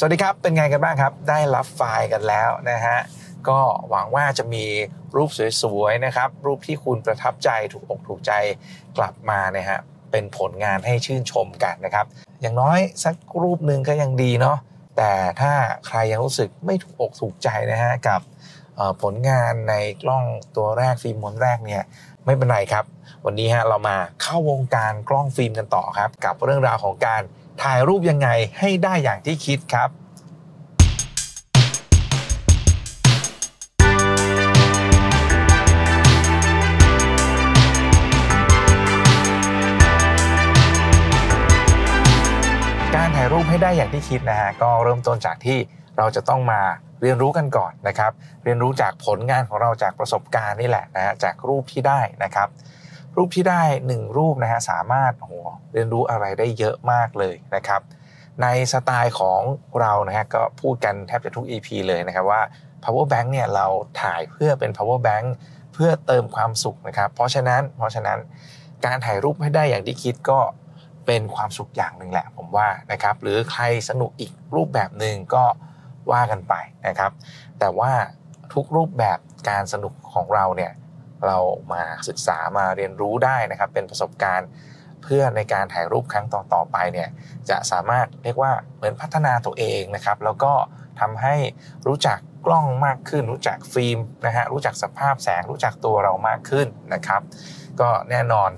สวัสดีครับ เป็นไงกันบ้างครับ ได้รับไฟล์กันแล้วนะฮะ ก็หวังว่าจะมีรูปสวยๆนะครับ รูปที่คุณประทับใจถูกอกถูกใจกลับมานะฮะ เป็นผลงานให้ชื่นชมกันนะครับ อย่างน้อยสักรูปหนึ่งก็ยังดีเนาะ แต่ถ้าใครยังรู้สึกไม่ถูกอกถูกใจนะฮะกับผลงานในกล้องตัวแรกฟิล์มม้วนแรกเนี่ยไม่เป็นไรครับ วันนี้ฮะเรามาเข้าวงการกล้องฟิล์มกันต่อครับ กับเรื่องราวของการ ถ่ายรูปยังไงให้ได้อย่างที่คิดครับการถ่ายรูปให้ได้อย่างที่คิดนะฮะก็เริ่มต้นจากที่เราจะต้องมาเรียนรู้กันก่อนนะครับ เรียนรู้จากผลงานของเราจากประสบการณ์นี่แหละนะฮะจากรูปที่ได้นะครับ รูปที่ได้ 1 รูปนะฮะสามารถโหเรียนรู้อะไรได้เยอะมากเลยนะครับ ในสไตล์ของเรานะฮะก็พูดกันแทบจะทุก EP เลยนะครับว่า power bank เนี่ยเราถ่ายเพื่อเป็น power bank เพื่อเติมความสุขนะครับ เพราะฉะนั้นเพราะฉะนั้นการถ่ายรูปให้ได้อย่างที่คิดก็เป็นความสุขอย่างหนึ่งแหละผมว่านะครับ หรือใครสนุกอีกรูปแบบหนึ่งก็ว่ากันไปนะครับ แต่ว่าทุกรูปแบบการสนุกของเราเนี่ย เรามาศึกษามาเรียนรู้ได้นะครับ เป็นประสบการณ์เพื่อในการถ่ายรูปครั้งต่อๆไปเนี่ยจะสามารถเรียกว่าเหมือนพัฒนาตัวเองนะครับ แล้วก็ทำให้รู้จักกล้องมากขึ้น รู้จักฟิล์มนะฮะรู้จักสภาพแสง รู้จักตัวเรามากขึ้นนะครับ ก็แน่นอน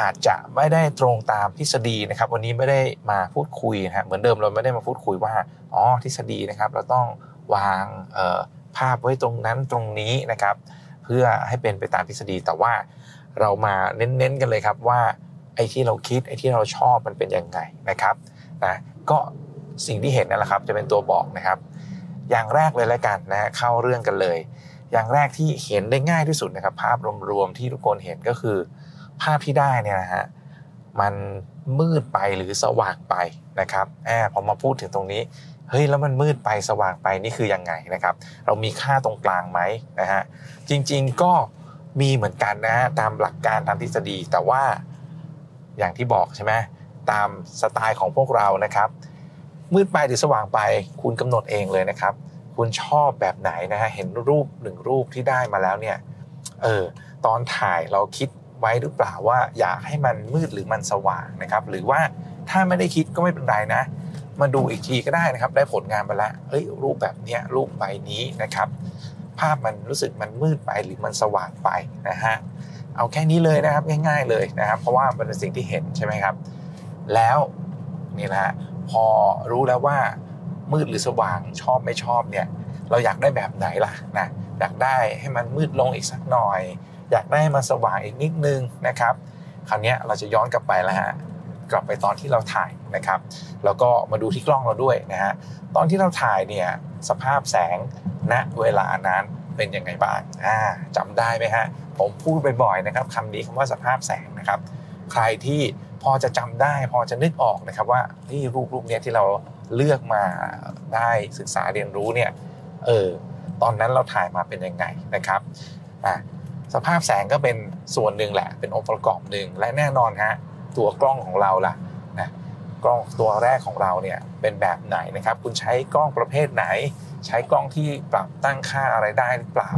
อาจจะไม่ได้ตรงตามทฤษฎีนะครับ วันนี้ไม่ได้มาพูดคุยนะฮะเหมือนเดิมเราไม่ได้มาพูดคุยว่าอ๋อทฤษฎีนะครับ เราต้องวางภาพไว้ตรงนั้นตรงนี้นะครับ พื่อให้เป็นไปตามทฤษฎี แต่ว่าเรามาเน้นๆกันเลยครับว่าไอ้ที่เราคิดไอ้ที่เราชอบมันเป็นยังไงนะครับนะก็สิ่งที่เห็นนั่นแหละครับจะเป็นตัวบอกนะครับ อย่างแรกเลยแล้วกันนะเข้าเรื่องกันเลย อย่างแรกที่เห็นได้ง่ายที่สุดนะครับ ภาพรวมๆที่ทุกคนเห็นก็คือ ภาพที่ได้เนี่ยนะฮะมันมืดไปหรือสว่างไปนะครับแอบพอมาพูดถึงตรงนี้ เฮ้ยแล้วมันมืดไปสว่างไปนี่คือยังไงนะครับ เรามีค่าตรงกลางไหมนะฮะจริงๆก็มีเหมือนกันนะตามหลักการตามทฤษฎีแต่ว่าอย่างที่บอกใช่ไหมตามสไตล์ของพวกเรานะครับ มืดไปหรือสว่างไปคุณกำหนดเองเลยนะครับ คุณชอบแบบไหนนะฮะเห็นรูปหนึ่งรูปที่ได้มาแล้วเนี่ยเออตอนถ่ายเราคิดไว้หรือเปล่าว่าอยากให้มันมืดหรือมันสว่างนะครับ หรือว่าถ้าไม่ได้คิดก็ไม่เป็นไรนะ มาดูอีกทีก็ได้นะครับ ได้ผลงานไปแล้วเอ้ยรูปแบบเนี้ยรูปใบนี้นะครับ ภาพมันรู้สึกมันมืดไปหรือมันสว่างไปนะฮะเอาแค่นี้เลยนะครับง่าย ๆเลยนะครับ เพราะว่ามันเป็นสิ่งที่เห็นใช่ไหมครับ แล้วนี่นะพอรู้แล้วว่ามืดหรือสว่างชอบไม่ชอบเนี่ยเราอยากได้แบบไหนล่ะนะอยากได้ให้มันมืดลงอีกสักหน่อย อยากได้มันสว่างอีกนิดนึงนะครับ คราวนี้เราจะย้อนกลับไปแล้วฮะ กลับไปตอนที่เราถ่ายนะครับ แล้วก็มาดูที่กล้องเราด้วยนะฮะตอนที่เราถ่ายเนี่ยสภาพแสงณเวลานั้นเป็นยังไงบ้างอ่าจำได้ไหมฮะผมพูดบ่อยๆนะครับคำนี้คำว่าสภาพแสงนะครับ ใครที่พอจะจำได้พอจะนึกออกนะครับว่าที่รูปรูปเนี้ยที่เราเลือกมาได้ศึกษาเรียนรู้เนี่ยเออตอนนั้นเราถ่ายมาเป็นยังไงนะครับอ่าสภาพแสงก็เป็นส่วนหนึ่งแหละ เป็นองค์ประกอบหนึ่งและแน่นอนฮะ ตัวกล้องของเราล่ะนะกล้องตัวแรกของเราเนี่ยเป็นแบบไหนนะครับ คุณใช้กล้องประเภทไหน ใช้กล้องที่ปรับตั้งค่าอะไรได้หรือเปล่า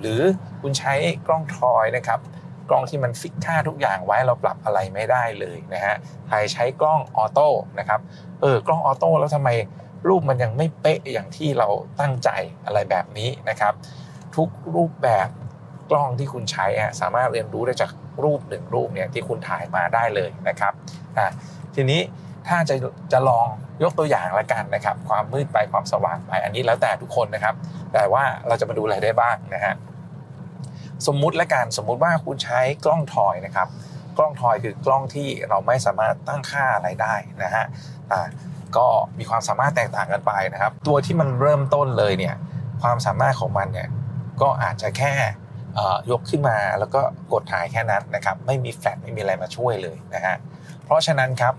หรือคุณใช้กล้องทรอยนะครับกล้องที่มันฟิกค่าทุกอย่างไว้เราปรับอะไรไม่ได้เลยนะฮะใครใช้กล้องออโต้นะครับเออกล้องออโต้แล้วทำไมรูปมันยังไม่เป๊ะอย่างที่เราตั้งใจอะไรแบบนี้นะครับ ทุกรูปแบบกล้องที่คุณใช้สามารถเรียนรู้ได้จาก รูปหนึ่งรูปเนี่ยที่คุณถ่ายมาได้เลยนะครับทีนี้ถ้าจะจะลองยกตัวอย่างละกันนะครับ ความมืดไปความสว่างไปอันนี้แล้วแต่ทุกคนนะครับ แต่ว่าเราจะมาดูอะไรได้บ้างนะฮะสมมุติละกันสมมุติว่าคุณใช้กล้องทอยนะครับ กล้องทอยคือกล้องที่เราไม่สามารถตั้งค่าอะไรได้นะฮะอ่าก็มีความสามารถแตกต่างกันไปนะครับ ตัวที่มันเริ่มต้นเลยเนี่ยความสามารถของมันเนี่ยก็อาจจะแค่ ยกขึ้นมาแล้วก็กดถ่ายแค่นั้นนะครับ ไม่มีแฟลชไม่มีอะไรมาช่วยเลยนะฮะเพราะฉะนั้นครับ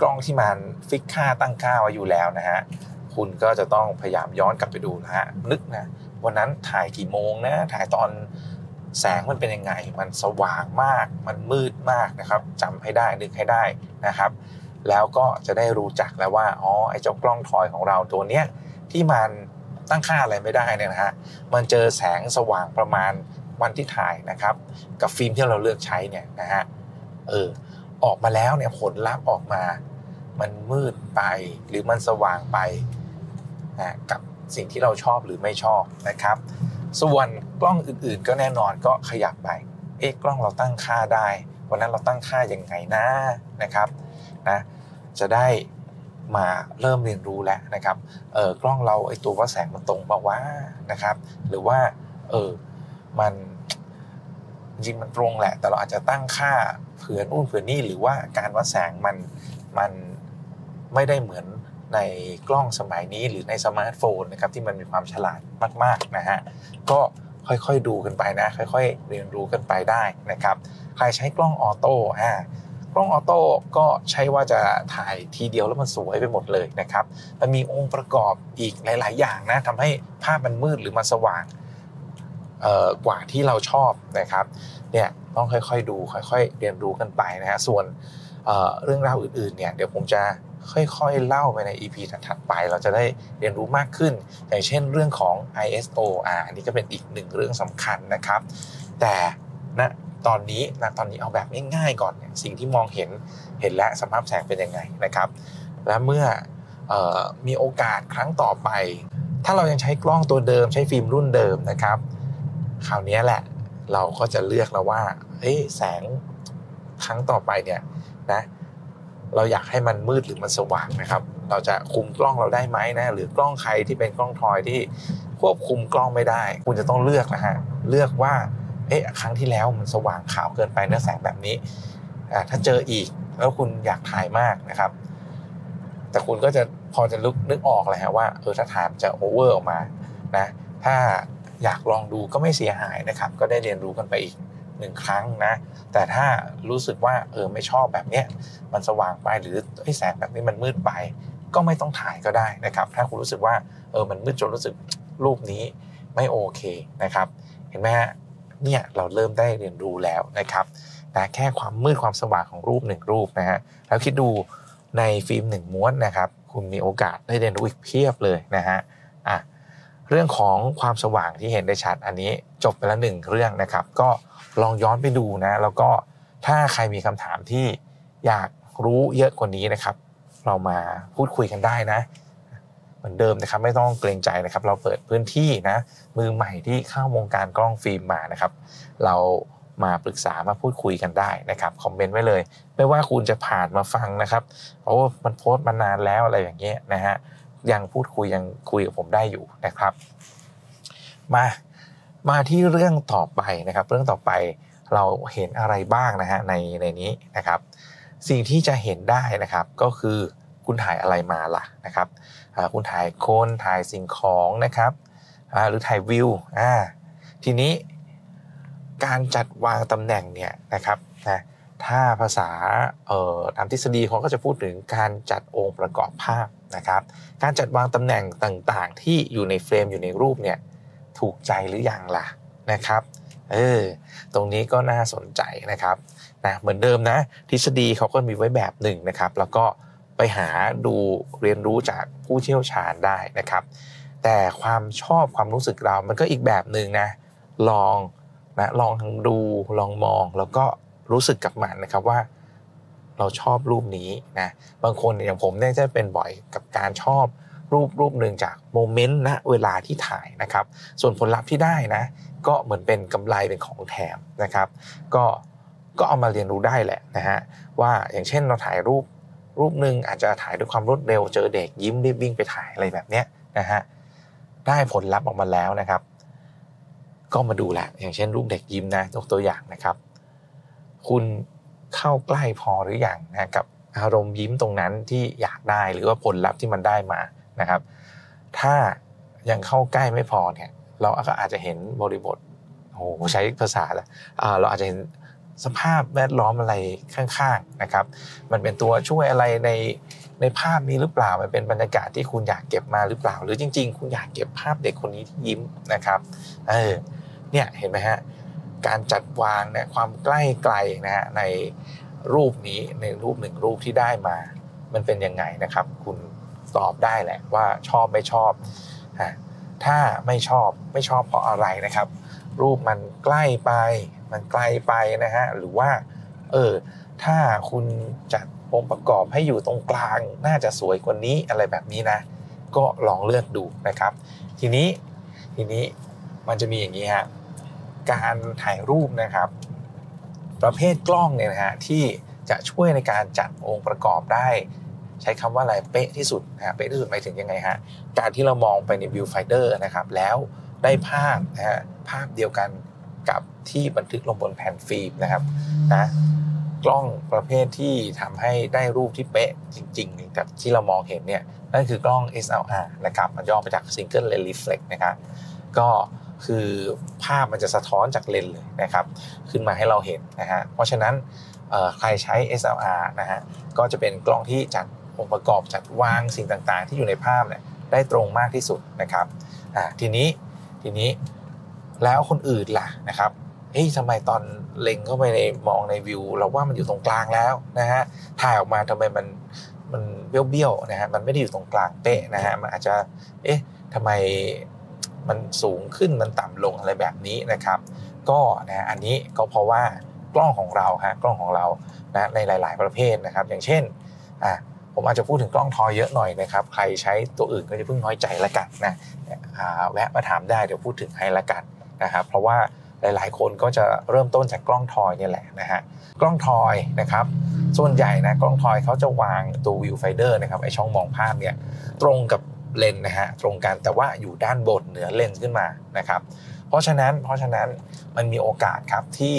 กล้องที่มันฟิกค่าตั้งค่าไว้อยู่แล้วนะฮะคุณก็จะต้องพยายามย้อนกลับไปดูนะฮะนึกนะวันนั้นถ่ายกี่โมงนะถ่ายตอนแสงมันเป็นยังไง มันสว่างมาก มันมืดมากนะครับจำให้ได้นึกให้ได้นะครับ แล้วก็จะได้รู้จักแล้วว่าอ๋อไอ้เจ้ากล้องทอยของเราตัวเนี้ยที่มันตั้งค่าอะไรไม่ได้เนี่ยนะฮะมันเจอแสงสว่างประมาณ วันที่ถ่ายนะครับ กับฟิล์มที่เราเลือกใช้เนี่ยนะฮะเออออกมาแล้วเนี่ยผลลัพธ์ออกมา มันมืดไปหรือมันสว่างไปนะกับสิ่งที่เราชอบหรือไม่ชอบนะครับ ส่วนกล้องอื่นๆ ก็แน่นอนก็ขยับไปเอ๊ะกล้องเราตั้งค่าได้ วันนั้นเราตั้งค่ายังไงนะนะครับนะจะได้มาเริ่มเรียนรู้แล้วนะครับเออกล้องเราไอตัวว่าแสงมันตรงมาว่านะครับ หรือว่าเออ มันจริงมันตรงแหละ แต่เราอาจจะตั้งค่าเผื่อนู่นเผื่อนี่หรือว่าการวัดแสงมันมันไม่ได้เหมือนในกล้องสมัยนี้หรือในสมาร์ทโฟนนะครับที่มันมีความฉลาดมากๆนะฮะก็ค่อยๆดูกันไปนะ ค่อยๆ เรียนรู้กันไปได้นะครับ ใครใช้กล้องออโต้อ่ากล้องออโต้ก็ใช่ว่าจะถ่ายทีเดียวแล้วมันสวยไปหมดเลยนะครับ มันมีองค์ประกอบอีกหลาย ๆ อย่างนะทำให้ภาพมันมืดหรือมันสว่าง กว่าที่เราชอบนะครับเนี่ยต้องค่อยๆดูค่อยๆ เรียนรู้กันไปนะฮะส่วนเเรื่องราวอื่นๆเนี่ยเดี๋ยวผมจะค่อยๆ เล่าไปใน EP ถัดๆไป เราจะได้เรียนรู้มากขึ้น อย่างเช่นเรื่องของ ISO อ่าอันนี้ก็เป็นอีกหนึ่งเรื่องสำคัญนะครับ แต่นะตอนนี้นะตอนนี้เอาแบบง่ายๆก่อนเนี่ยสิ่งที่มองเห็นเห็นและสภาพแสงเป็นยังไงนะครับ และเมื่อออมีโอกาสครั้งต่อไป ถ้าเรายังใช้กล้องตัวเดิมใช้ฟิล์มรุ่นเดิมนะครับ คราวนี้แหละ เราก็จะเลือกแล้วว่าเฮ้ยแสงครั้งต่อไปเนี่ยนะเราอยากให้มันมืดหรือมันสว่างนะครับ เราจะคุมกล้องเราได้ไหมนะ หรือกล้องใครที่เป็นกล้องทอยที่ควบคุมกล้องไม่ได้ คุณจะต้องเลือกนะฮะเลือกว่าเอ๊ะครั้งที่แล้วมันสว่างขาวเกินไปเนื้อแสงแบบนี้อ่าถ้าเจออีกแล้วคุณอยากถ่ายมากนะครับ แต่คุณก็จะพอจะลึกนึกออกเลยฮะว่าเออถ้าถ่ายจะโอเวอร์ออกมานะ ถ้า อยากลองดูก็ไม่เสียหายนะครับ ก็ได้เรียนรู้กันไปอีกหนึ่งครั้งนะ แต่ถ้ารู้สึกว่าเออไม่ชอบแบบเนี้ยมันสว่างไปหรือแสงแบบนี้มันมืดไป ก็ไม่ต้องถ่ายก็ได้นะครับ ถ้าคุณรู้สึกว่าเออมันมืดจนรู้สึกรูปนี้ไม่โอเคนะครับ เห็นไหมฮะเนี่ยเราเริ่มได้เรียนรู้แล้วนะครับนะแค่ความมืดความสว่างของรูปหนึ่งรูปนะฮะแล้วคิดดูในฟิล์มหนึ่งม้วนนะครับ คุณมีโอกาสได้เรียนรู้อีกเพียบเลยนะฮะอะ เรื่องของความสว่างที่เห็นได้ชัดอันนี้จบไปแล้วหนึ่งเรื่องนะครับ ก็ลองย้อนไปดูนะแล้วก็ถ้าใครมีคำถามที่อยากรู้เยอะกว่านี้นะครับ เรามาพูดคุยกันได้นะ เหมือนเดิมนะครับไม่ต้องเกรงใจนะครับ เราเปิดพื้นที่นะมือใหม่ที่เข้าวงการกล้องฟิล์มมานะครับ เรามาปรึกษามาพูดคุยกันได้นะครับคอมเมนต์ไว้เลย ไม่ว่าคุณจะผ่านมาฟังนะครับเพราะว่ามันโพสต์มานานแล้วอะไรอย่างเงี้ยนะฮะ ยังพูดคุยยังคุยกับผมได้อยู่นะครับ มามาที่เรื่องต่อไปนะครับ เรื่องต่อไปเราเห็นอะไรบ้างนะฮะในในนี้นะครับ สิ่งที่จะเห็นได้นะครับก็คือคุณถ่ายอะไรมาล่ะนะครับคุณถ่ายคนถ่ายสิ่งของนะครับหรือถ่ายวิวอ่าทีนี้การจัดวางตำแหน่งเนี่ยนะครับนะถ้าภาษาตามทฤษฎีเขาก็จะพูดถึงการจัดองค์ประกอบภาพ นะครับการจัดวางตำแหน่งต่างๆ ที่อยู่ในเฟรมอยู่ในรูปเนี่ยถูกใจหรือยังล่ะนะครับเออตรงนี้ก็น่าสนใจนะครับนะเหมือนเดิมนะทฤษฎีเขาก็มีไว้แบบหนึ่งนะครับ แล้วก็ไปหาดูเรียนรู้จากผู้เชี่ยวชาญได้นะครับ แต่ความชอบความรู้สึกเรามันก็อีกแบบหนึ่งนะลองนะลองดูลองมองแล้วก็รู้สึกกับมันนะครับว่า เราชอบรูปนี้นะบางคนอย่างผมเนี่ยจะเป็นบ่อยกับการชอบรูปรูปหนึ่งจากโมเมนต์ณเวลาที่ถ่ายนะครับ ส่วนผลลัพธ์ที่ได้นะ ก็เหมือนเป็นกำไรเป็นของแถมนะครับ ก็ก็เอามาเรียนรู้ได้แหละนะฮะว่าอย่างเช่นเราถ่ายรูปรูปหนึ่งอาจจะถ่ายด้วยความรวดเร็วเจอเด็กยิ้มรีบวิ่งไปถ่ายอะไรแบบเนี้ยนะฮะได้ผลลัพธ์ออกมาแล้วนะครับ ก็มาดูแหละอย่างเช่นรูปเด็กยิ้มนะยกตัวอย่างนะครับ คุณ เข้าใกล้พอหรืออยังนะกับอารมณ์ยิ้มตรงนั้นที่อยากได้หรือว่าผลลัพธ์ที่มันได้มานะครับ ถ้ายังเข้าใกล้ไม่พอเนี่ยเราก็อาจจะเห็นบริบทโอ้ใช้ภาษาล้วเราอาจจะเห็นสภาพแวดล้อมอะไรข้างๆนะครับ มันเป็นตัวช่วยอะไรในในภาพนี้หรือเปล่า มันเป็นบรรยากาศที่คุณอยากเก็บมาหรือเปล่า หรือจริง ๆ คุณอยากเก็บภาพเด็กคนนี้ที่ยิ้มนะครับ เออ เนี่ยเห็นไหมฮะ การจัดวางเนี่ยความใกล้ไกลนะฮะในรูปนี้ในรูปหนึ่งรูปที่ได้มา มันเป็นยังไงนะครับ คุณตอบได้แหละว่าชอบไม่ชอบฮะถ้าไม่ชอบไม่ชอบเพราะอะไรนะครับ รูปมันใกล้ไป มันไกลไปนะฮะหรือว่าเออถ้าคุณจัดองค์ประกอบให้อยู่ตรงกลาง น่าจะสวยกว่านี้อะไรแบบนี้นะ ก็ลองเลือกดูนะครับ ทีนี้ทีนี้มันจะมีอย่างนี้ฮะ การถ่ายรูปนะครับ ประเภทกล้องเนี่ยนะฮะที่จะช่วยในการจัดองค์ประกอบได้ ใช้คำว่าอะไรเป๊ะที่สุดนะเป๊ะที่สุดหมายถึงยังไงฮะการที่เรามองไปในวิวไฟเดอร์นะครับ แล้วได้ภาพนะฮะภาพเดียวกันกับที่บันทึกลงบนแผ่นฟิล์มนะครับนะกล้องประเภทที่ทำให้ได้รูปที่เป๊ะจริงๆกับที่เรามองเห็นเนี่ยนั่นคือกล้อง SLR นะครับมันย่อมาจาก Single Lens Reflex นะครับก็ คือภาพมันจะสะท้อนจากเลนเลยนะครับ ขึ้นมาให้เราเห็นนะฮะเพราะฉะนั้นใครใช้ SLR นะฮะก็จะเป็นกล้องที่จัดองค์ประกอบจัดวางสิ่งต่างๆ ที่อยู่ในภาพเนี่ยได้ตรงมากที่สุดนะครับทีนี้ทีนี้แล้วคนอื่นล่ะนะครับเฮ้ยทำไมตอนเล็งเข้าไปในมองในวิว เราว่ามันอยู่ตรงกลางแล้วนะฮะถ่ายออกมาทำไมมันมันเบี้ยวๆนะฮะมันไม่ได้อยู่ตรงกลางเป๊ะนะฮะมันอาจจะเอ๊ะทำไม มันสูงขึ้นมันต่ำลงอะไรแบบนี้นะครับ ก็นะอันนี้ก็เพราะว่ากล้องของเราฮะกล้องของเรานะในหลาย ๆ ประเภทนะครับ อย่างเช่นอะผมอาจจะพูดถึงกล้องทอยเยอะหน่อยนะครับ ใครใช้ตัวอื่นก็จะเพิ่งน้อยใจละกันนะแวะมาถามได้เดี๋ยวพูดถึงให้ละกันนะครับ เพราะว่าหลาย ๆ คนก็จะเริ่มต้นจากกล้องทอยนี่แหละนะฮะกล้องทอยนะครับ ส่วนใหญ่นะกล้องทอยเขาจะวางตัววิวไฟเดอร์นะครับไอช่องมองภาพเนี่ยตรงกับ เลนนะฮะตรงกันแต่ว่าอยู่ด้านบนเหนือเลนส์ขึ้นมานะครับ เพราะฉะนั้นเพราะฉะนั้นมันมีโอกาสครับที่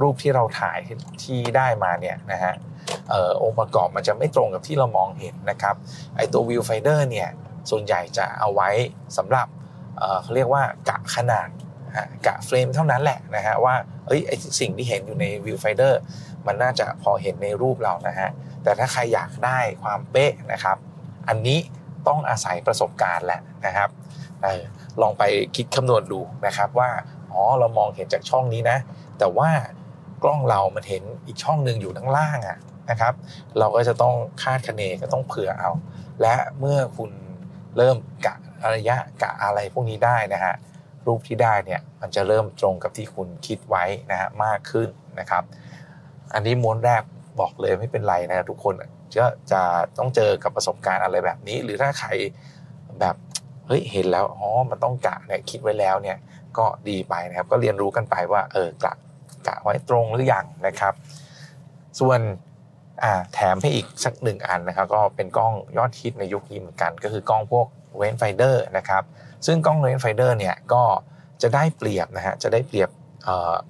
รูปที่เราถ่ายที่ได้มาเนี่ยนะฮะองค์ประกอบมันจะไม่ตรงกับที่เรามองเห็นนะครับไอตัว viewfinder เนี่ยส่วนใหญ่จะเอาไว้สำหรับเขาเรียกว่ากะขนาดกะเฟรมเท่านั้นแหละนะฮะว่าเอ้ยไอสิ่งที่เห็นอยู่ใน viewfinder มันน่าจะพอเห็นในรูปเรานะฮะแต่ถ้าใครอยากได้ความเป๊ะนะครับ อันนี้ ต้องอาศัยประสบการณ์แหละนะครับลองไปคิดคำนวณดูนะครับว่าอ๋อเรามองเห็นจากช่องนี้นะ แต่ว่ากล้องเรามันเห็นอีกช่องหนึ่งอยู่ข้างล่างอะนะครับ เราก็จะต้องคาดคะเนก็ต้องเผื่อเอา และเมื่อคุณเริ่มกะระยะกะอะไรพวกนี้ได้นะฮะรูปที่ได้เนี่ยมันจะเริ่มตรงกับที่คุณคิดไว้นะฮะมากขึ้นนะครับ อันนี้ม้วนแรกบอกเลยไม่เป็นไรนะทุกคน ก็จะต้องเจอกับประสบการณ์อะไรแบบนี้ หรือถ้าใครแบบเฮ้ยเห็นแล้วอ๋อมันต้องกะเนี่ยคิดไว้แล้วเนี่ยก็ดีไปนะครับ ก็เรียนรู้กันไปว่าเออกะกะไว้ตรงหรือยังนะครับ ส่วนอ่าแถมให้อีกสักหนึ่งอันนะครับ ก็เป็นกล้องยอดฮิตในยุคนี้เหมือนกัน ก็คือกล้องพวก rangefinder นะครับซึ่งกล้อง rangefinder เนี่ยก็จะได้เปรียบนะฮะจะได้เปรียบ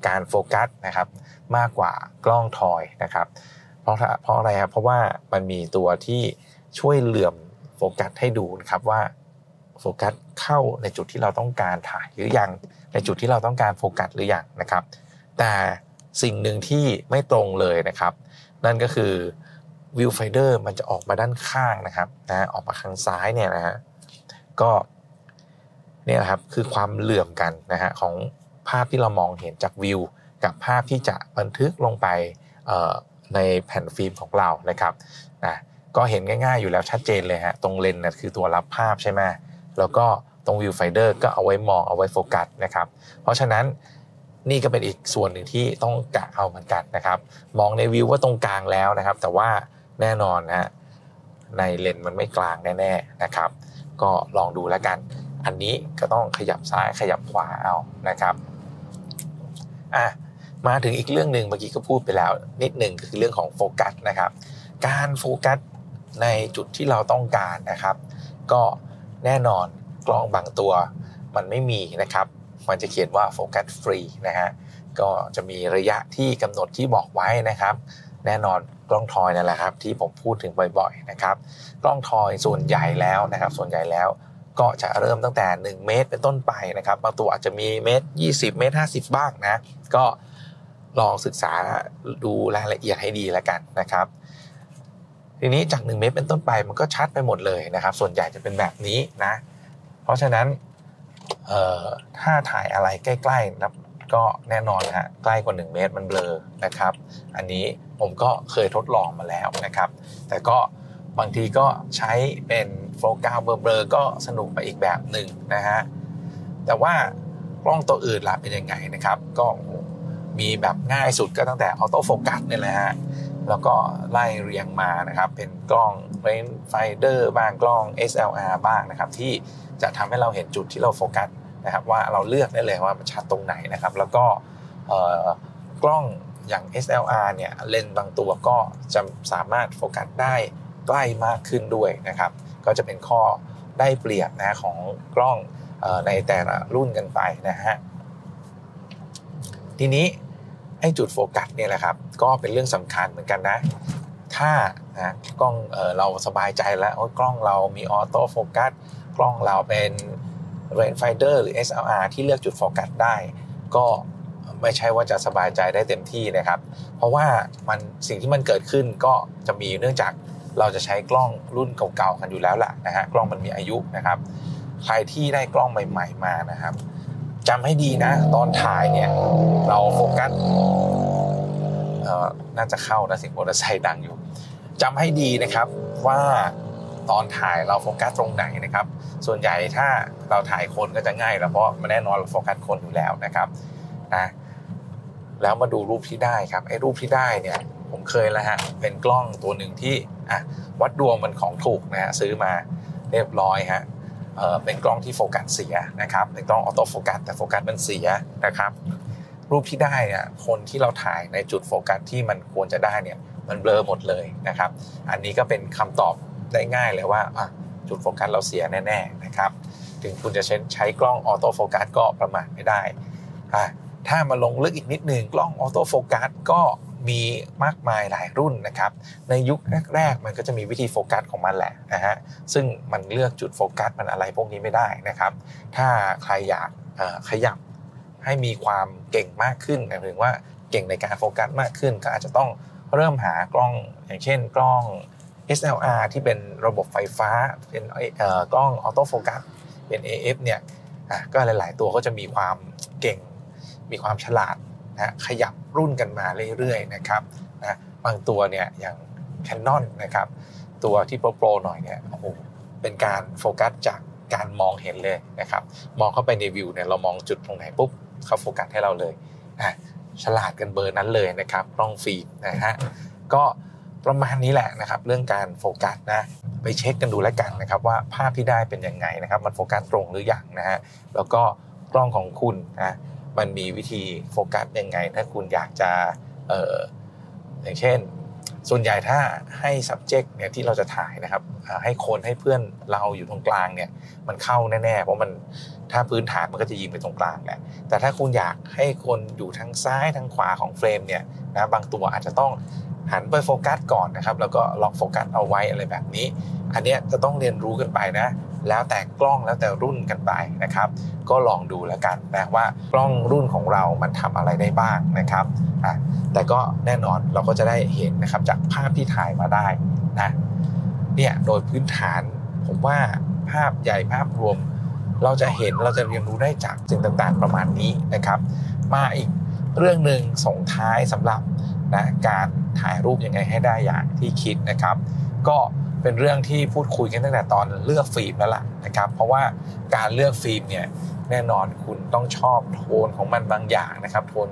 การโฟกัสนะครับมากกว่ากล้อง toy นะครับ เพราะเพราะอะไรครับเพราะว่ามันมีตัวที่ช่วยเหลื่อมโฟกัสให้ดูนะครับว่าโฟกัสเข้าในจุดที่เราต้องการถ่ายหรือยังในจุดที่เราต้องการโฟกัสหรือยังนะครับ แต่สิ่งหนึ่งที่ไม่ตรงเลยนะครับ นั่นก็คือ viewfinder มันจะออกมาด้านข้างนะครับนะออกมาข้างซ้ายเนี่ยนะฮะก็เนี่ยครับคือความเหลื่อมกันนะฮะของภาพที่เรามองเห็นจากวิว กับภาพที่จะบันทึกลงไป ในแผ่นฟิล์มของเรานะครับนะก็เห็นง่ายๆอยู่แล้วชัดเจนเลยฮะตรงเลนส์นะคือตัวรับภาพใช่ไหมแล้วก็ตรง viewfinder ก็เอาไว้มองเอาไว้โฟกัสนะครับเพราะฉะนั้นนี่ก็เป็นอีกส่วนหนึ่งที่ต้องกะเอาเหมือนกันนะครับ มองในวิวว่าตรงกลางแล้วนะครับ แต่ว่าแน่นอนนะในเลนส์มันไม่กลางแน่ๆนะครับ ก็ลองดูแล้วกัน อันนี้ก็ต้องขยับซ้ายขยับขวาเอานะครับอะ มาถึงอีกเรื่องหนึ่งเมื่อกี้ก็พูดไปแล้ว นิดหนึ่งคือเรื่องของโฟกัสนะครับ การโฟกัสในจุดที่เราต้องการนะครับ ก็แน่นอนกล้องบางตัวมันไม่มีนะครับ มันจะเขียนว่าโฟกัสฟรีนะฮะก็จะมีระยะที่กำหนดที่บอกไว้นะครับ แน่นอนกล้องทอยนั่นแหละครับ ที่ผมพูดถึงบ่อยๆนะครับ กล้องทอยส่วนใหญ่แล้วนะครับ ส่วนใหญ่แล้วก็จะเริ่มตั้งแต่ 1 เมตรเป็นต้นไปนะครับ บางตัวอาจจะมีเมตร 20 เมตร 50 บ้างนะ ก็ ลองศึกษาดูรายละเอียดให้ดีแล้วกันนะครับ ทีนี้จาก 1 เมตรเป็นต้นไปมันก็ชัดไปหมดเลยนะครับ ส่วนใหญ่จะเป็นแบบนี้นะ เพราะฉะนั้นถ้าถ่ายอะไรใกล้ๆนะก็แน่นอนฮะใกล้กว่า 1 เมตรมันเบลอนะครับ อันนี้ผมก็เคยทดลองมาแล้วนะครับ แต่ก็บางทีก็ใช้เป็นโฟกัสเบลอๆก็สนุกไปอีกแบบหนึ่งนะฮะแต่ว่ากล้องตัวอื่นล่ะเป็นยังไงนะครับ ก็ มีแบบง่ายสุดก็ตั้งแต่ auto focus นี่แหละฮะแล้วก็ไล่เรียงมานะครับ เป็นกล้อง rangefinder บ้างกล้อง SLR บ้างนะครับ ที่จะทำให้เราเห็นจุดที่เราโฟกัสนะครับ ว่าเราเลือกได้เลยว่ามันชัดตรงไหนนะครับ แล้วก็กล้องอย่าง SLR เนี่ยเลนส์บางตัวก็จะสามารถโฟกัสได้ใกล้มากขึ้นด้วยนะครับ ก็จะเป็นข้อได้เปรียบนะของกล้องในแต่ละรุ่นกันไปนะฮะทีนี้ ไอ้จุดโฟกัสเนี่ยแหละครับ ก็เป็นเรื่องสำคัญเหมือนกันนะ ถ้านะกล้องเราสบายใจแล้วกล้องเรามี auto focus กล้องเราเป็น rangefinder หรือ SLR ที่เลือกจุดโฟกัสได้ ก็ไม่ใช่ว่าจะสบายใจได้เต็มที่นะครับ เพราะว่ามันสิ่งที่มันเกิดขึ้นก็จะมีเนื่องจากเราจะใช้กล้องรุ่นเก่าๆกันอยู่แล้วล่ะนะฮะกล้องมันมีอายุนะครับ ใครที่ได้กล้องใหม่ ๆมานะครับ จำให้ดีนะ ตอนถ่ายเนี่ย เราโฟกัสน่าจะเข้านะเสียงมอเตอร์ไซค์ดังอยู่จำให้ดีนะครับว่าตอนถ่ายเราโฟกัสตรงไหนนะครับ ส่วนใหญ่ถ้าเราถ่ายคนก็จะง่ายแล้วเพราะมันแน่นอนเราโฟกัสคนอยู่แล้วนะครับนะแล้วมาดูรูปที่ได้ครับไอ้รูปที่ได้เนี่ยผมเคยแล้วฮะเป็นกล้องตัวหนึ่งที่อะวัดดวงมันของถูกนะฮะซื้อมาเรียบร้อยฮะ เป็นกล้องที่โฟกัสเสียนะครับเป็นกล้อง auto focus แต่โฟกัสมันเสียนะครับรูปที่ได้เนี่ยคนที่เราถ่ายในจุดโฟกัสที่มันควรจะได้เนี่ยมันเบลอหมดเลยนะครับ อันนี้ก็เป็นคำตอบได้ง่ายเลยว่าจุดโฟกัสเราเสียแน่ๆนะครับถึงคุณจะใช้กล้อง auto focus ก็ประมาทไม่ได้ ถ้ามาลงลึกอีกนิดหนึ่งกล้อง auto focus ก็ มีมากมายหลายรุ่นนะครับ ในยุคแรก ๆ มันก็จะมีวิธีโฟกัสของมันแหละนะฮะซึ่งมันเลือกจุดโฟกัสมันอะไรพวกนี้ไม่ได้นะครับ ถ้าใครอยากขยับให้มีความเก่งมากขึ้นหมายถึงว่าเก่งในการโฟกัสมากขึ้น ก็อาจจะต้องเริ่มหากล้องอย่างเช่น กล้อง SLR ที่เป็นระบบไฟฟ้าเป็นกล้องออโต้โฟกัสเป็น AF เนี่ยก็หลาย ๆ ตัวก็จะมีความเก่งมีความฉลาด นะขยับรุ่นกันมาเรื่อยๆนะครับนะบางตัวเนี่ยอย่าง Canon นะครับตัวที่โปรโปรหน่อยเนี่ยโอ้โหเป็นการโฟกัสจากการมองเห็นเลยนะครับมองเข้าไปในวิวเนี่ยเรามองจุดตรงไหนปุ๊บเขาโฟกัสให้เราเลยอะฉลาดกันเบอร์นั้นเลยนะครับกล้องฟิล์มนะฮะก็ประมาณนี้แหละนะครับเรื่องการโฟกัสนะไปเช็คกันดูแล้วกันนะครับว่าภาพที่ได้เป็นยังไงนะครับมันโฟกัสตรงหรืออยังนะฮะแล้วก็กล้องของคุณนะ มันมีวิธีโฟกัสยังไง ถ้าคุณอยากจะเอออย่างเช่น ส่วนใหญ่ถ้าให้ subject เนี่ยที่เราจะถ่ายนะครับให้คนให้เพื่อนเราอยู่ตรงกลางเนี่ยมันเข้าแน่ๆ เพราะมันถ้าพื้นฐานมันก็จะยิงไปตรงกลางแหละแต่ถ้าคุณอยากให้คนอยู่ทางซ้ายทางขวาของเฟรมเนี่ยนะบางตัวอาจจะต้องหันไปโฟกัสก่อนนะครับ แล้วก็ล็อกโฟกัสเอาไว้อะไรแบบนี้ อันนี้จะต้องเรียนรู้กันไปนะ แล้วแต่กล้องแล้วแต่รุ่นกันไปนะครับ ก็ลองดูแล้วกันนะว่ากล้องรุ่นของเรามันทำอะไรได้บ้างนะครับอะแต่ก็แน่นอนเราก็จะได้เห็นนะครับจากภาพที่ถ่ายมาได้นะเนี่ยโดยพื้นฐานผมว่าภาพใหญ่ภาพรวม เราจะเห็นเราจะเรียนรู้ได้จากสิ่งต่างๆประมาณนี้นะครับ มาอีกเรื่องหนึ่งส่งท้ายสำหรับนะการถ่ายรูปยังไงให้ได้อย่างที่คิดนะครับ ก็ เป็นเรื่องที่พูดคุยกันตั้งแต่ตอนเลือกฟิล์มแล้วล่ะนะครับ เพราะว่าการเลือกฟิล์มเนี่ยแน่นอนคุณต้องชอบโทนของมันบางอย่างนะครับโทน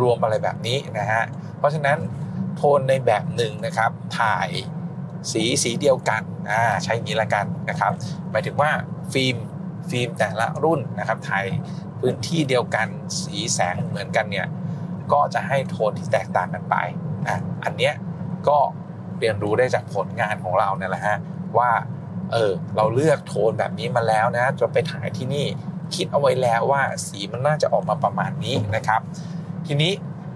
รวมๆอะไรแบบนี้นะฮะเพราะฉะนั้นโทนในแบบหนึ่งนะครับถ่ายสีสีเดียวกันอ่าใช้งี้ละกันนะครับหมายถึงว่าฟิล์มฟิล์มแต่ละรุ่นนะครับถ่ายพื้นที่เดียวกันสีแสงเหมือนกันเนี่ยก็จะให้โทนที่แตกต่างกันไปอะอันเนี้ยก็ เรียนรู้ได้จากผลงานของเราเนี่ยแหละฮะว่าเออเราเลือกโทนแบบนี้มาแล้วนะจะไปถ่ายที่นี่คิดเอาไว้แล้วว่าสีมันน่าจะออกมาประมาณนี้นะครับ ทีนี้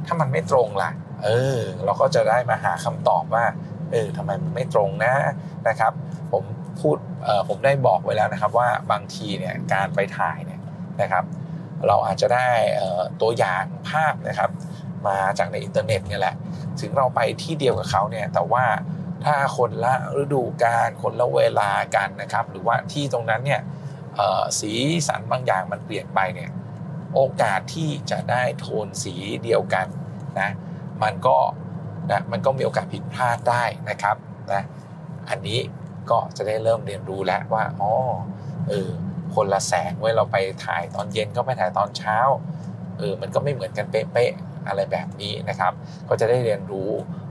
ถ้ามันไม่ตรงล่ะ เออ เราก็จะได้มาหาคำตอบว่า เออทำไมมันไม่ตรงนะนะครับ ผมพูดเออผมได้บอกไว้แล้วนะครับ ว่าบางทีเนี่ยการไปถ่ายเนี่ยนะครับ เราอาจจะได้ตัวอย่างภาพนะครับ มาจากในอินเทอร์เน็ตเนี่ยแหละ ถึงเราไปที่เดียวกับเขาเนี่ยแต่ว่าถ้าคนละฤดูกาลคนละเวลากันนะครับ หรือว่าที่ตรงนั้นเนี่ยสีสันบางอย่างมันเปลี่ยนไปเนี่ยโอกาสที่จะได้โทนสีเดียวกันนะมันก็นะมันก็มีโอกาสผิดพลาดได้นะครับนะอันนี้ก็จะได้เริ่มเรียนรู้แล้วว่าอ๋อเออคนละแสงเว้ยเราไปถ่ายตอนเย็นก็ไปถ่ายตอนเช้าเออมันก็ไม่เหมือนกันเป๊ะๆ อะไรแบบนี้นะครับ ก็จะได้เรียนรู้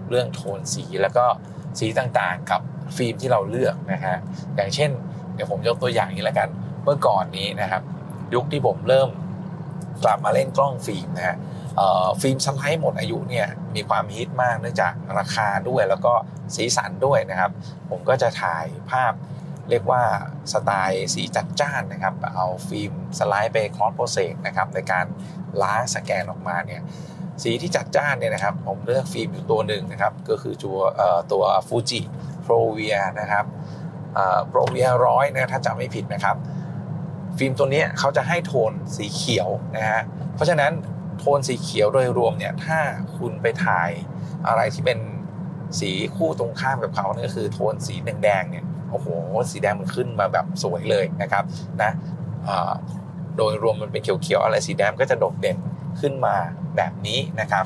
เรื่องโทนสีแล้วก็สีต่างๆ กับฟิล์มที่เราเลือกนะฮะอย่างเช่น เดี๋ยวผมยกตัวอย่างนี้แล้วกัน เมื่อก่อนนี้นะครับ ยุคที่ผมเริ่มกลับมาเล่นกล้องฟิล์มนะฮะฟิล์มสไลด์หมดอายุเนี่ยมีความฮิตมากเนื่องจากราคาด้วยแล้วก็สีสันด้วยนะครับ ผมก็จะถ่ายภาพเรียกว่าสไตล์สีจัดจ้านนะครับ เอาฟิล์มสไลด์ไป cross process นะครับในการล้างสแกนออกมาเนี่ย สีที่จัดจ้านเนี่ยนะครับผมเลือกฟิล์มอยู่ตัวหนึ่งนะครับก็คือตัวตัว Fuji Provia นะครับ Provia ร้อยนะถ้าจำไม่ผิดนะครับ ฟิล์มตัวนี้เขาจะให้โทนสีเขียวนะฮะเพราะฉะนั้นโทนสีเขียวโดยรวมเนี่ยถ้าคุณไปถ่ายอะไรที่เป็นสีคู่ตรงข้ามกับเขาเนี่ยก็คือโทนสีแดงๆเนี่ยโอ้โหสีแดงมันขึ้นมาแบบสวยเลยนะครับนะโดยรวมมันเป็นเขียวๆอะไรสีแดงก็จะโดดเด่น ขึ้นมาแบบนี้นะครับ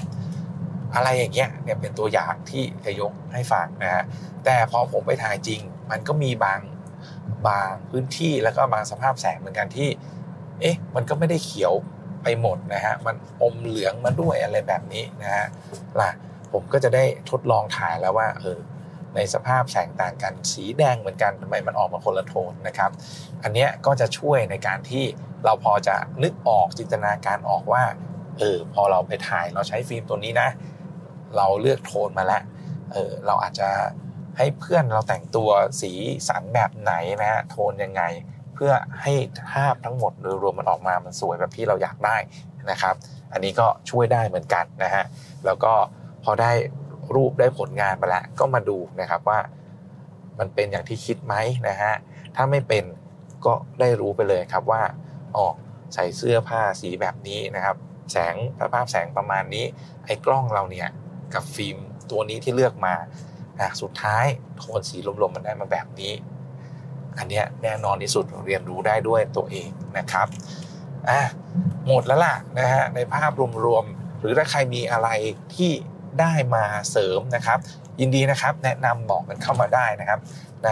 อะไรอย่างเงี้ยเนี่ยเป็นตัวอย่างที่จะยกให้ฟังนะฮะแต่พอผมไปถ่ายจริง มันก็มีบางบางพื้นที่แล้วก็บางสภาพแสงเหมือนกันที่ เอ๊ะ มันก็ไม่ได้เขียวไปหมดนะฮะ มันอมเหลืองมาด้วยอะไรแบบนี้นะฮะล่ะผมก็จะได้ทดลองถ่ายแล้วว่า เออ ในสภาพแสงต่างกัน สีแดงเหมือนกันทำไมมันออกมาคนละโทนนะครับ อันเนี้ยก็จะช่วยในการที่เราพอจะนึกออกจินตนาการออกว่า เออพอเราไปถ่ายเราใช้ฟิล์มตัวนี้นะ เราเลือกโทนมาแล้วเออเราอาจจะให้เพื่อนเราแต่งตัวสีสันแบบไหนนะฮะโทนยังไง เพื่อให้ภาพทั้งหมดโดยรวมมันออกมามันสวยแบบที่เราอยากได้นะครับ อันนี้ก็ช่วยได้เหมือนกันนะฮะแล้วก็พอได้รูปได้ผลงานไปแล้วก็มาดูนะครับว่า มันเป็นอย่างที่คิดไหมนะฮะถ้าไม่เป็นก็ได้รู้ไปเลยครับว่าอ๋อใส่เสื้อผ้าสีแบบนี้นะครับ แสงภาพแสงประมาณนี้ ไอ้กล้องเราเนี่ยกับฟิล์มตัวนี้ที่เลือกมานะสุดท้ายโทนสีลมๆมันได้มาแบบนี้ อันเนี้ยแน่นอนที่สุดเรียนรู้ได้ด้วยตัวเองนะครับอะหมดแล้วล่ะนะฮะในภาพรวมๆหรือถ้าใครมีอะไรที่ได้มาเสริมนะครับ ยินดีนะครับแนะนำบอกกันเข้ามาได้นะครับ ใน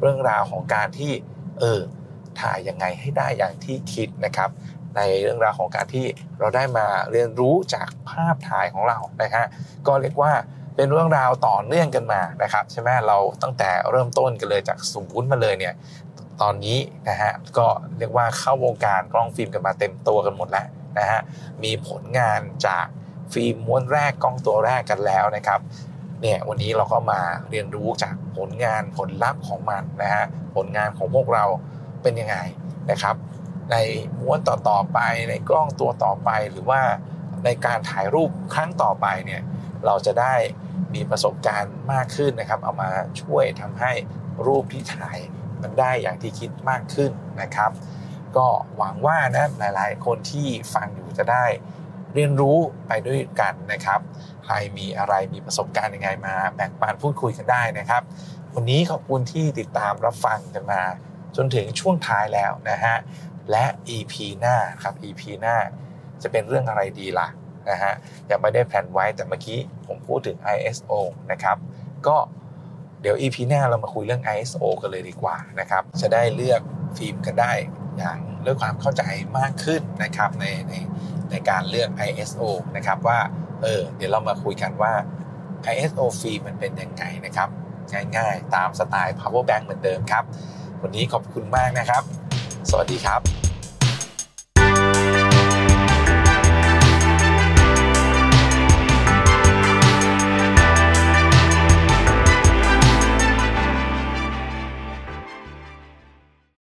เรื่องราวของการที่เออถ่ายยังไงให้ได้อย่างที่คิดนะครับ ในเรื่องราวของการที่เราได้มาเรียนรู้จากภาพถ่ายของเรานะฮะก็เรียกว่าเป็นเรื่องราวต่อเนื่องกันมานะครับใช่ไหมเราตั้งแต่เริ่มต้นกันเลยจากศูนย์มาเลยเนี่ยตอนนี้นะฮะก็เรียกว่าเข้าวงการกล้องฟิล์มกันมาเต็มตัวกันหมดแล้วนะฮะมีผลงานจากฟิล์มม้วนแรกกล้องตัวแรกกันแล้วนะครับเนี่ยวันนี้เราก็มาเรียนรู้จากผลงานผลลัพธ์ของมันนะฮะผลงานของพวกเราเป็นยังไงนะครับ ในม้วนต่อๆไป ในกล้องตัวต่อไปหรือว่าในการถ่ายรูปครั้งต่อไปเนี่ยเราจะได้มีประสบการณ์มากขึ้นนะครับ เอามาช่วยทำให้รูปที่ถ่ายมันได้อย่างที่คิดมากขึ้นนะครับ ก็หวังว่านะหลายๆ คนที่ฟังอยู่จะได้เรียนรู้ไปด้วยกันนะครับ ใครมีอะไรมีประสบการณ์ยังไงมาแบ่งปันพูดคุยกันได้นะครับ วันนี้ขอบคุณที่ติดตามรับฟังกันมา จนถึงช่วงท้ายแล้วนะฮะ และ EP หน้าครับ EP หน้าจะเป็นเรื่องอะไรดีล่ะนะฮะยังไม่ได้แพลนไว้แต่เมื่อกี้ผมพูดถึง ISO นะครับก็เดี๋ยว EP หน้าเรามาคุยเรื่อง ISO กันเลยดีกว่านะครับจะได้เลือกฟิล์มกันได้อย่างด้วยความเข้าใจมากขึ้นนะครับในในในการเลือก ISO นะครับว่าเออเดี๋ยวเรามาคุยกันว่า ISO ฟิล์มมันเป็นยังไงนะครับ ง่ายๆ ตามสไตล์ power bank เหมือนเดิมครับ วันนี้ขอบคุณมากนะครับ สวัสดีครับ